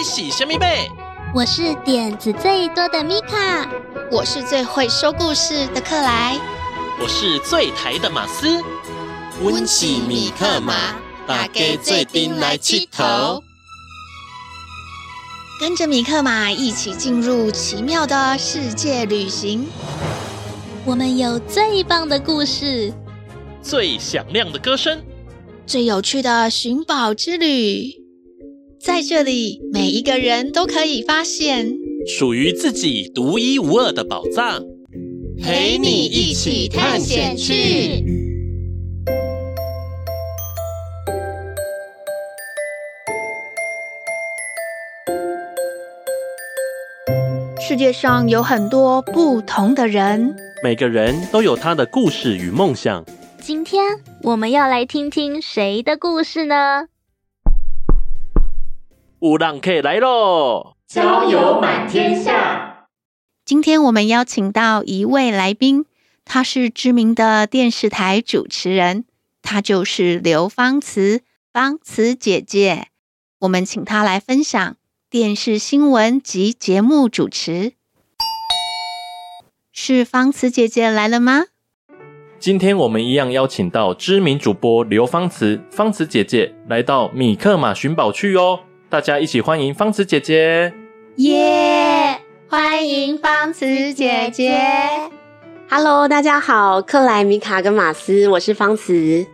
你是虾米贝？我是点子最多的米卡，我是最会说故事的克莱，我是最台的马斯。温喜米克马，大家最顶来七头。跟着米克马一起进入奇妙的世界旅行。我们有最棒的故事，最响亮的歌声，最有趣的寻宝之旅。在这里，每一个人都可以发现属于自己独一无二的宝藏，陪你一起探险去。世界上有很多不同的人，每个人都有他的故事与梦想。今天我们要来听听谁的故事呢？有人客来喽！交友满天下。今天我们邀请到一位来宾，她是知名的电视台主持人，她就是刘芳慈，芳慈姐姐。我们请她来分享电视新闻及节目主持。是芳慈姐姐来了吗？今天我们一样邀请到知名主播刘芳慈，芳慈姐姐来到米克马寻宝去哦。大家一起欢迎方慈姐姐！耶、yeah！欢迎方慈姐姐！Hello，大家好，克莱、米卡跟马斯，我是方慈。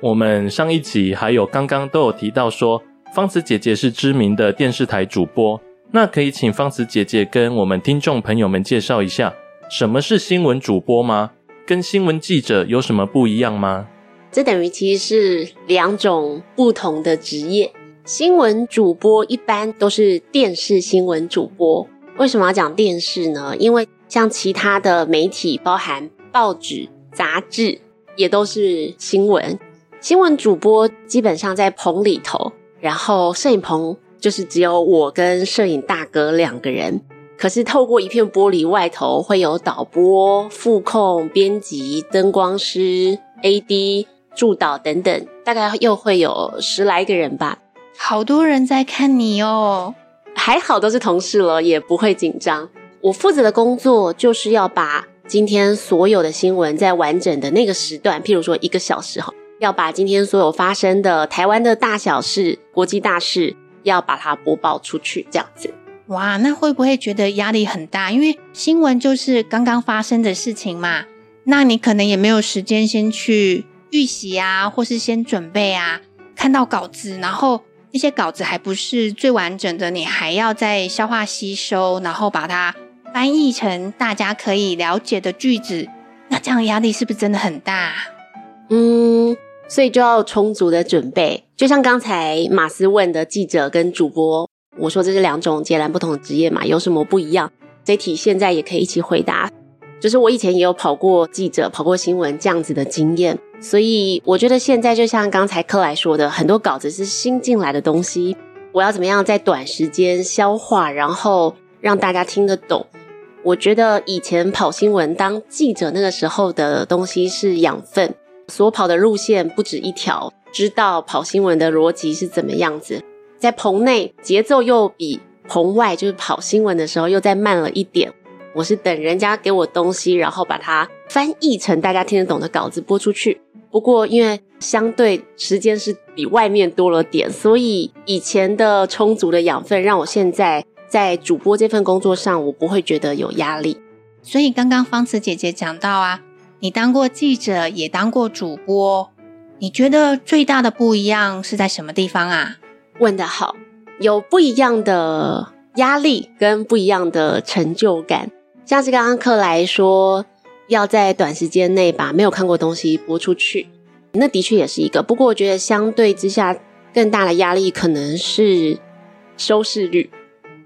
我们上一集还有刚刚都有提到说，方慈姐姐是知名的电视台主播。那可以请方慈姐姐跟我们听众朋友们介绍一下，什么是新闻主播吗？跟新闻记者有什么不一样吗？这等于其实是两种不同的职业。新闻主播一般都是电视新闻主播。为什么要讲电视呢？因为像其他的媒体，包含报纸、杂志，也都是新闻。新闻主播基本上在棚里头，然后摄影棚就是只有我跟摄影大哥两个人。可是透过一片玻璃外头，会有导播、副控、编辑、灯光师、AD、助导等等，大概又会有十来个人吧。好多人在看你哦，还好都是同事了，也不会紧张。我负责的工作就是要把今天所有的新闻在完整的那个时段，譬如说一个小时哈，要把今天所有发生的台湾的大小事、国际大事，要把它播报出去，这样子。哇，那会不会觉得压力很大？因为新闻就是刚刚发生的事情嘛，那你可能也没有时间先去预习啊，或是先准备啊，看到稿子，然后。那些稿子还不是最完整的，你还要再消化吸收，然后把它翻译成大家可以了解的句子。那这样压力是不是真的很大？嗯，所以就要充足的准备。就像刚才马斯问的记者跟主播，我说这是两种截然不同的职业嘛，有什么不一样？这题现在也可以一起回答。就是我以前也有跑过记者、跑过新闻这样子的经验。所以我觉得现在就像刚才克莱说的，很多稿子是新进来的东西，我要怎么样在短时间消化，然后让大家听得懂。我觉得以前跑新闻当记者那个时候的东西是养分，所跑的路线不止一条，知道跑新闻的逻辑是怎么样子，在棚内节奏又比棚外就是跑新闻的时候又再慢了一点。我是等人家给我东西，然后把它翻译成大家听得懂的稿子播出去。不过，因为相对时间是比外面多了点，所以以前的充足的养分让我现在在主播这份工作上，我不会觉得有压力。所以刚刚芳慈姐姐讲到啊，你当过记者，也当过主播，你觉得最大的不一样是在什么地方啊？问得好，有不一样的压力跟不一样的成就感。像是刚刚克莱说，要在短时间内把没有看过东西播出去，那的确也是一个。不过我觉得相对之下，更大的压力可能是收视率。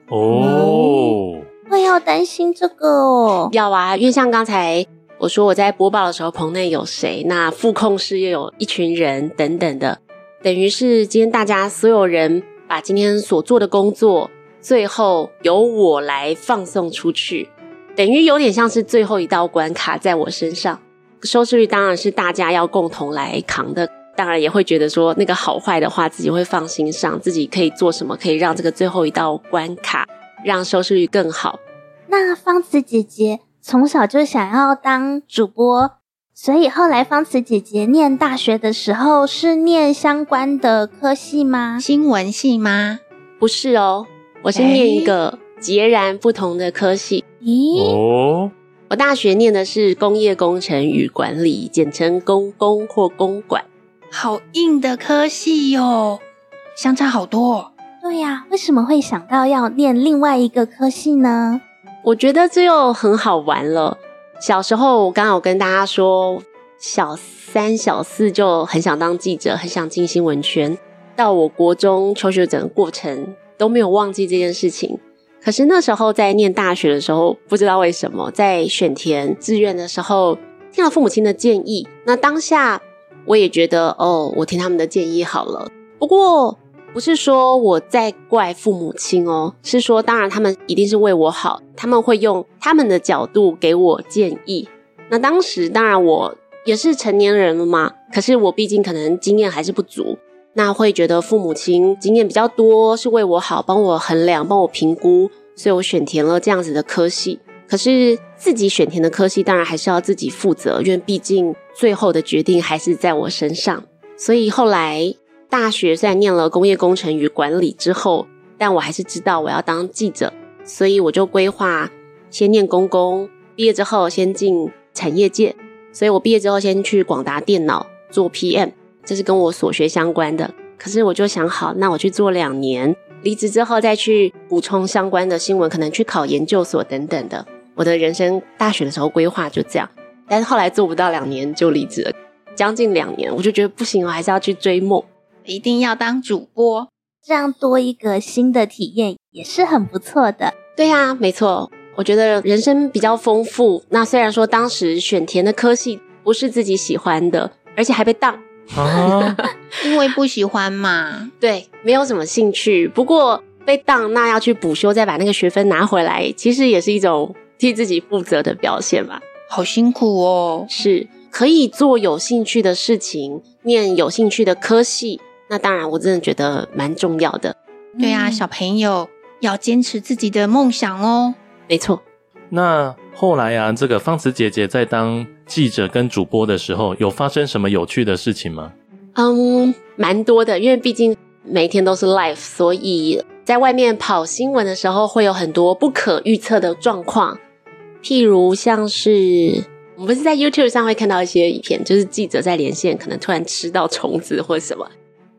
哦，会要担心这个哦？要啊，因为像刚才我说我在播报的时候，棚内有谁，那副控室又有一群人等等的，等于是今天大家所有人把今天所做的工作，最后由我来放送出去。等于有点像是最后一道关卡在我身上，收视率当然是大家要共同来扛的。当然也会觉得说那个好坏的话，自己会放心上，自己可以做什么，可以让这个最后一道关卡让收视率更好。那芳慈姐姐从小就想要当主播，所以后来芳慈姐姐念大学的时候是念相关的科系吗？新闻系吗？不是哦，我是念一个截然不同的科系。咦？哦，我大学念的是工业工程与管理，简称工工或工管。好硬的科系哟，相差好多。对呀，为什么会想到要念另外一个科系呢？我觉得这又很好玩了。小时候我刚好跟大家说，小三、小四就很想当记者，很想进新闻圈。到我国中求学整个过程都没有忘记这件事情。可是那时候在念大学的时候，不知道为什么在选填志愿的时候，听了父母亲的建议。那当下我也觉得，哦，我听他们的建议好了。不过。不是说我在怪父母亲哦，是说当然他们一定是为我好，他们会用他们的角度给我建议。那当时当然我也是成年人了嘛，可是我毕竟可能经验还是不足，那会觉得父母亲经验比较多，是为我好，帮我衡量，帮我评估，所以我选填了这样子的科系。可是自己选填的科系，当然还是要自己负责，因为毕竟最后的决定还是在我身上。所以后来。大学虽然念了工业工程与管理之后，但我还是知道我要当记者，所以我就规划先念工工，毕业之后先进产业界。所以我毕业之后先去广达电脑做 PM，这是跟我所学相关的。可是我就想好，那我去做两年，离职之后再去补充相关的新闻，可能去考研究所等等的。我的人生大学的时候规划就这样，但是后来做不到两年就离职了，将近两年，我就觉得不行，我还是要去追梦。一定要当主播，这样多一个新的体验也是很不错的。对呀，没错，我觉得人生比较丰富。那虽然说当时选填的科系不是自己喜欢的，而且还被当，啊、因为不喜欢嘛。对，没有什么兴趣。不过被当，那要去补修，再把那个学分拿回来，其实也是一种替自己负责的表现吧。好辛苦哦，是可以做有兴趣的事情，念有兴趣的科系。那当然，我真的觉得蛮重要的。对啊，小朋友要坚持自己的梦想哦。没错。那后来啊，这个芳慈姐姐在当记者跟主播的时候，有发生什么有趣的事情吗？嗯，蛮多的，因为毕竟每天都是 live，所以在外面跑新闻的时候，会有很多不可预测的状况。譬如像是我们不是在 YouTube 上会看到一些影片，就是记者在连线，可能突然吃到虫子或什么。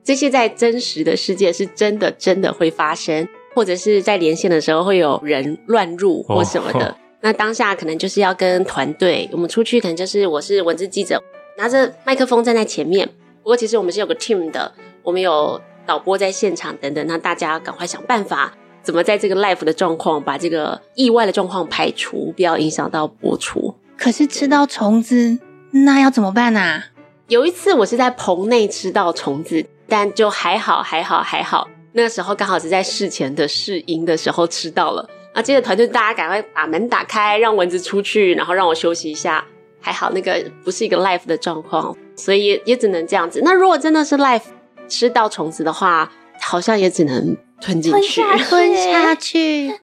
这些在真实的世界是真的，真的会发生，或者是在连线的时候会有人乱入或什么的。Oh, oh. 那当下可能就是要跟团队，我们出去可能就是我是文字记者，拿着麦克风站在前面。不过其实我们是有个 team 的，我们有导播在现场等等。那大家赶快想办法，怎么在这个 live 的状况把这个意外的状况排除，不要影响到播出。可是吃到虫子，那要怎么办啊？有一次我是在棚内吃到虫子。但就还好，还好，还好。那个时候刚好是在事前的试音的时候吃到了。那接着团队大家赶快把门打开，让蚊子出去，然后让我休息一下。还好那个不是一个 life 的状况，所以也，也只能这样子。那如果真的是 life 吃到虫子的话，好像也只能吞进去，吞下去。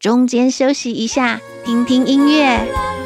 中间休息一下，听听音乐。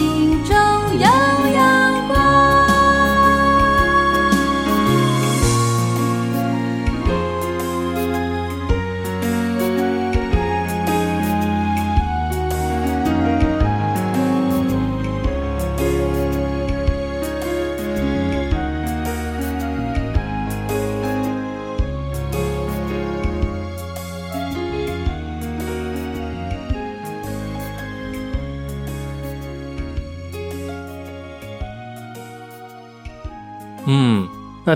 心中悠扬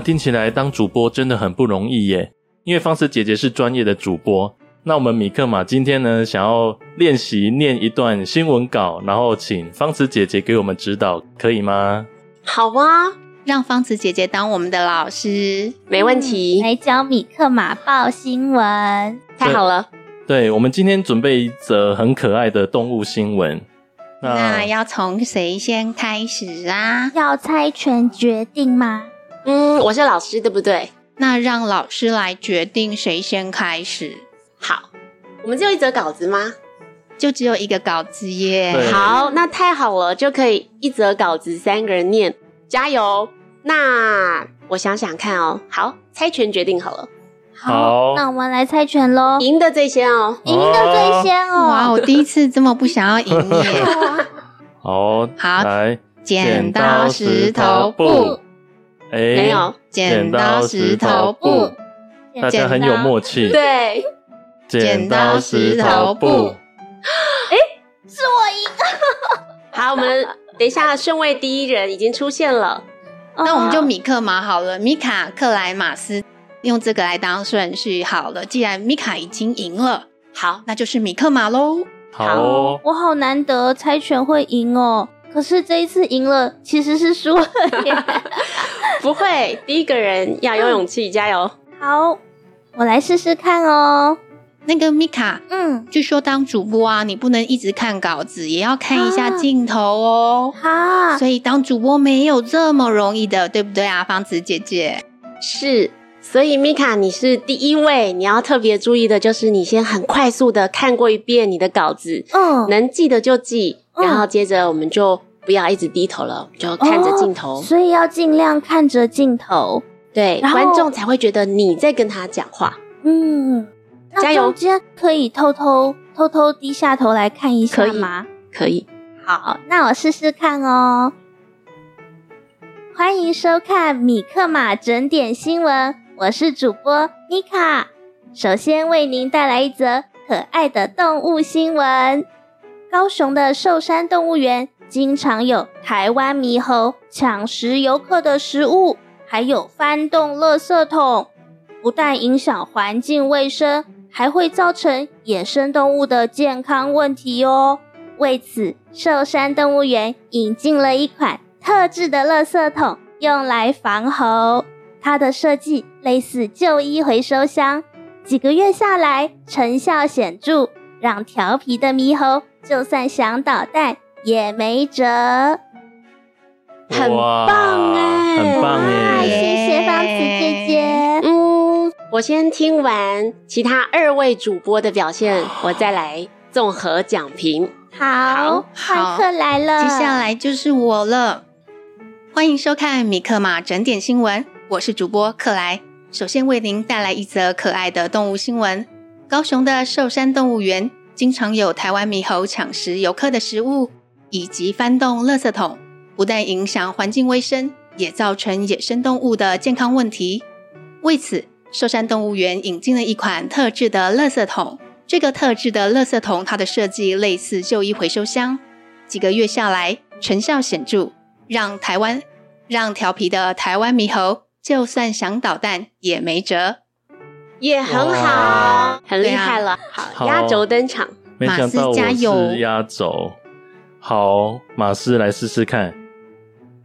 听起来当主播真的很不容易耶，因为方慈姐姐是专业的主播。那我们米克马今天呢，想要练习念一段新闻稿，然后请方慈姐姐给我们指导，可以吗？好啊，让方慈姐姐当我们的老师，没问题。嗯、来教米克马报新闻，太好了。对，对，我们今天准备一则很可爱的动物新闻。那，那要从谁先开始啊？要猜拳决定吗？嗯，我是老师，对不对？那让老师来决定谁先开始。好，我们只有一则稿子吗？就只有一个稿子耶。好，那太好了，就可以一则稿子三个人念，加油！那我想想看哦。好，猜拳决定好了。好，那我们来猜拳喽。赢的最先哦，赢的最先哦。哇，我第一次这么不想要赢耶。好，好，来，剪刀石头布。哎，没有，剪刀石头布。大家很有默契。对。剪刀石头布，哎，是我赢。好，我们等一下，顺位第一人已经出现了，那我们就米克马好了，米卡、克莱、马斯，用这个来当顺序好了。既然米卡已经赢了，好，那就是米克马喽。好哦，我好难得猜拳会赢哦，可是这一次赢了其实是输了耶。不会，第一个人要有勇气，加油。好，我来试试看哦。那个米卡，嗯，据说当主播啊，你不能一直看稿子，也要看一下镜头哦。好、啊，所以当主播没有这么容易的，对不对啊，芳子姐姐？是，所以米卡你是第一位，你要特别注意的就是，你先很快速的看过一遍你的稿子，嗯，能记得就记，然后接着我们就不要一直低头了，就看着镜头。哦，所以要尽量看着镜头，对，观众才会觉得你在跟他讲话。嗯。加油！中间可以偷偷偷偷低下头来看一下吗？可以。可以。好，那我试试看哦。欢迎收看米克马整点新闻，我是主播米卡。首先为您带来一则可爱的动物新闻：高雄的寿山动物园经常有台湾猕猴抢食游客的食物，还有翻动垃圾桶，不但影响环境卫生。还会造成野生动物的健康问题哦。为此，寿山动物园引进了一款特制的垃圾桶，用来防猴。它的设计类似旧衣回收箱，几个月下来成效显著，让调皮的猕猴就算想捣蛋也没辙。很棒哎，很棒哎！谢谢方慈姐姐。嗯。我先听完其他二位主播的表现，我再来综合讲评。好，换课来了，接下来就是我了。欢迎收看米克马整点新闻，我是主播克莱。首先为您带来一则可爱的动物新闻：高雄的寿山动物园经常有台湾猕猴抢食游客的食物，以及翻动垃圾桶，不但影响环境卫生，也造成野生动物的健康问题。为此，寿山动物园引进了一款特制的垃圾桶。这个特制的垃圾桶，它的设计类似旧衣回收箱。几个月下来，成效显著，让台湾让调皮的台湾猕猴就算想捣蛋也没辙，也很好，很厉害了。好，压轴登场，没想到我是压轴。好，马斯来试试看。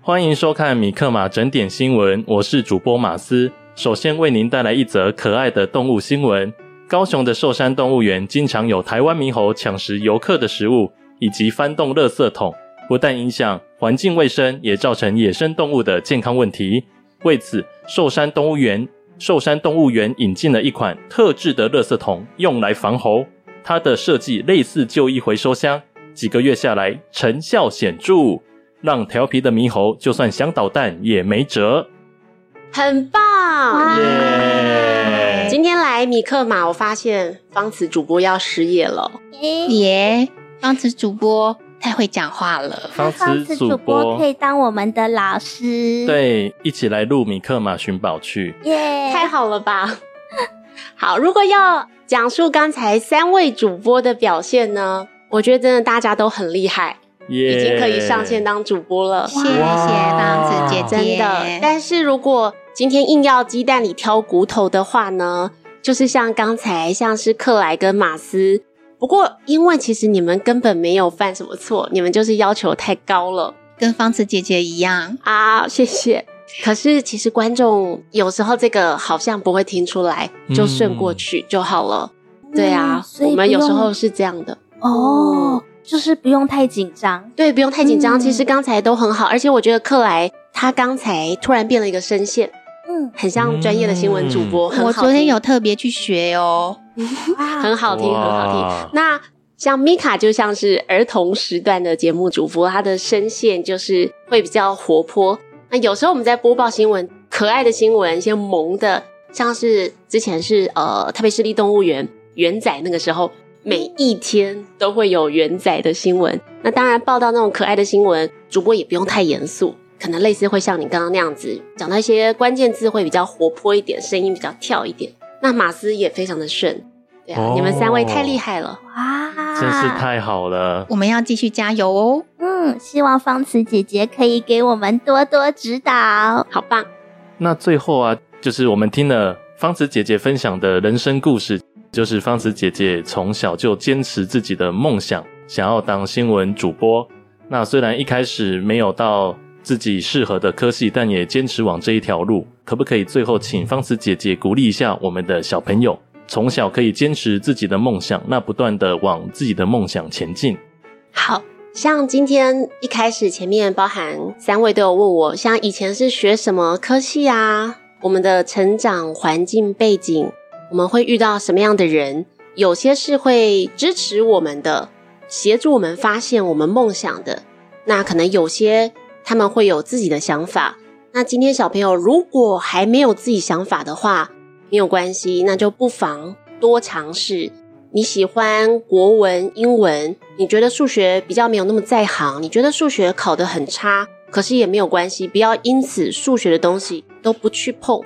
欢迎收看米克马整点新闻，我是主播马斯。首先为您带来一则可爱的动物新闻：高雄的寿山动物园经常有台湾猕猴抢食游客的食物，以及翻动垃圾桶，不但影响环境卫生，也造成野生动物的健康问题。为此，寿山动物园寿山动物园引进了一款特制的垃圾桶，用来防猴。它的设计类似旧衣回收箱，几个月下来成效显著，让调皮的猕猴就算想捣蛋也没辙。很棒耶！今天来米克马，我发现方子主播要失业了。耶！方子主播太会讲话了。方子主播可以当我们的老师。对，一起来录米克马寻宝去。耶！太好了吧？好，如果要讲述刚才三位主播的表现呢，我觉得真的大家都很厉害。Yeah 已经可以上线当主播了。谢谢方子姐姐。真的，但是如果今天硬要鸡蛋里挑骨头的话呢，就是像刚才像是克莱跟马斯，不过因为其实你们根本没有犯什么错，你们就是要求太高了，跟方子姐姐一样啊，谢谢。可是其实观众有时候这个好像不会听出来，就顺过去就好了。嗯、对啊，我们有时候是这样的哦。就是不用太紧张，对，不用太紧张。嗯、其实刚才都很好，而且我觉得克莱他刚才突然变了一个声线，嗯，很像专业的新闻主播。嗯、我昨天有特别去学哦，很好听，很好听。那像米卡就像是儿童时段的节目主播，他的声线就是会比较活泼。那有时候我们在播报新闻，可爱的新闻，一些萌的，像是之前是呃特别是立动物园元仔那个时候。每一天都会有元仔的新闻，那当然报道那种可爱的新闻，主播也不用太严肃，可能类似会像你刚刚那样子，讲到一些关键字会比较活泼一点，声音比较跳一点。那马斯也非常的顺，对啊，哦、你们三位太厉害了，哇，真是太好了，我们要继续加油哦。嗯，希望方慈姐姐可以给我们多多指导，好棒。那最后啊，就是我们听了方慈姐姐分享的人生故事。就是方慈姐姐从小就坚持自己的梦想，想要当新闻主播。那虽然一开始没有到自己适合的科系，但也坚持往这一条路。可不可以最后请方慈姐姐鼓励一下我们的小朋友，从小可以坚持自己的梦想，那不断的往自己的梦想前进？好，像今天一开始前面包含三位都有问我，像以前是学什么科系啊？我们的成长环境背景。我们会遇到什么样的人？有些是会支持我们的，协助我们发现我们梦想的。那可能有些他们会有自己的想法。那今天小朋友如果还没有自己想法的话，没有关系，那就不妨多尝试。你喜欢国文、英文，你觉得数学比较没有那么在行，你觉得数学考得很差，可是也没有关系，不要因此数学的东西都不去碰。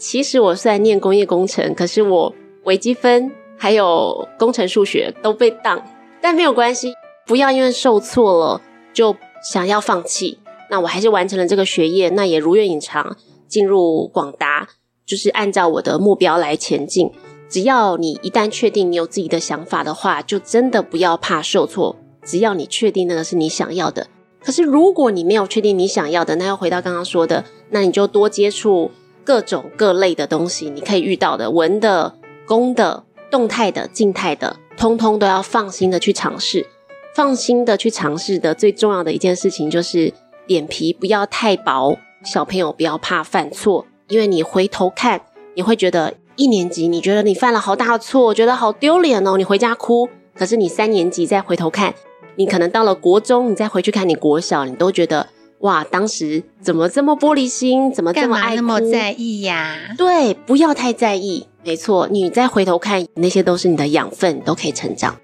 其实我虽然念工业工程，可是我微积分还有工程数学都被当，但没有关系，不要因为受挫了就想要放弃。那我还是完成了这个学业，那也如愿以偿进入广达，就是按照我的目标来前进。只要你一旦确定你有自己的想法的话，就真的不要怕受挫。只要你确定那个是你想要的，可是如果你没有确定你想要的，那要回到刚刚说的，那你就多接触。各种各类的东西，你可以遇到的，文的、公的、动态的、静态的，通通都要放心的去尝试。放心的去尝试的最重要的一件事情就是脸皮不要太薄。小朋友不要怕犯错，因为你回头看，你会觉得一年级你觉得你犯了好大的错，觉得好丢脸哦，你回家哭。可是你三年级再回头看，你可能到了国中，你再回去看你国小，你都觉得。哇，当时怎么这么玻璃心？怎么这么爱哭？那么在意呀？对，不要太在意。没错，你再回头看，那些都是你的养分，都可以成长。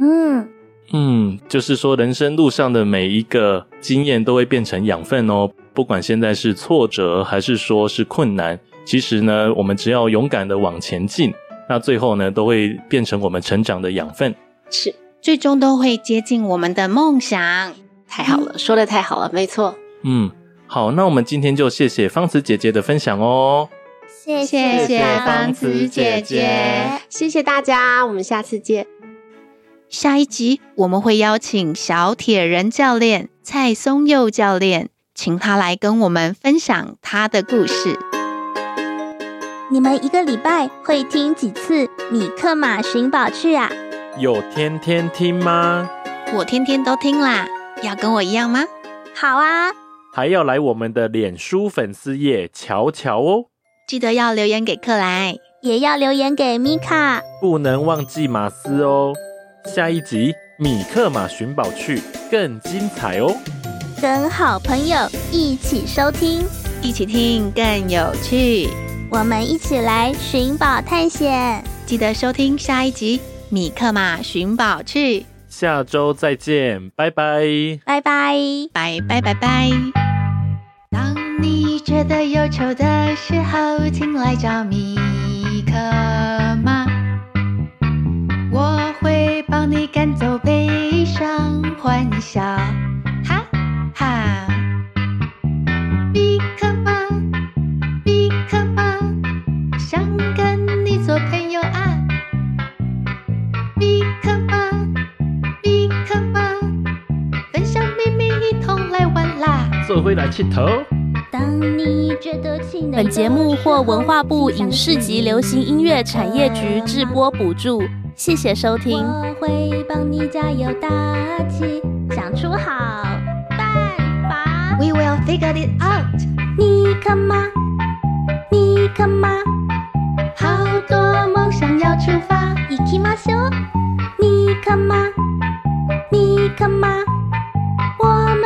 嗯嗯，就是说，人生路上的每一个经验都会变成养分哦。不管现在是挫折，还是说是困难，其实呢，我们只要勇敢的往前进，那最后呢，都会变成我们成长的养分。是，最终都会接近我们的梦想。太好了，说的太好了，没错。嗯，好，那我们今天就谢谢方慈姐姐的分享哦。谢谢，谢谢方慈姐姐，谢谢大家，我们下次见。下一集我们会邀请小铁人教练蔡松佑教练，请他来跟我们分享他的故事。你们一个礼拜会听几次米克马寻宝趣啊？有天天听吗？我天天都听啦。要跟我一样吗？好啊！还要来我们的脸书粉丝页瞧瞧哦！记得要留言给克莱，也要留言给米卡，不能忘记马斯哦！下一集米克马寻宝去更精彩哦！跟好朋友一起收听，一起听更有趣，我们一起来寻宝探险，记得收听下一集米克马寻宝趣。下周再见，拜拜，拜拜，拜拜拜拜。当你觉得忧愁的时候，请来找米可妈，我会帮你赶走悲伤，欢笑。做伙来佚佗。当你觉得气馁，本节目获文化部影视及流行音乐产业局制播补助，谢谢收听。我会帮你加油打气，想出好办法。We will figure it out。米克马，米克马，好多梦想要出发。行きましょう。米克马，米克马，我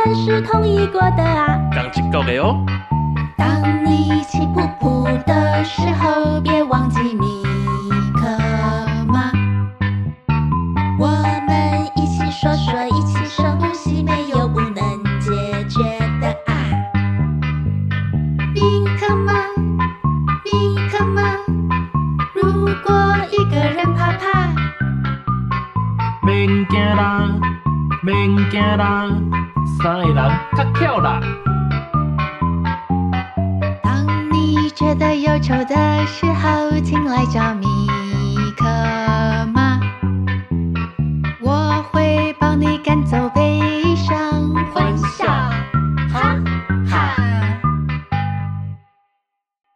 们是同一国的啊。的哦。当你气噗噗的时候，别忘记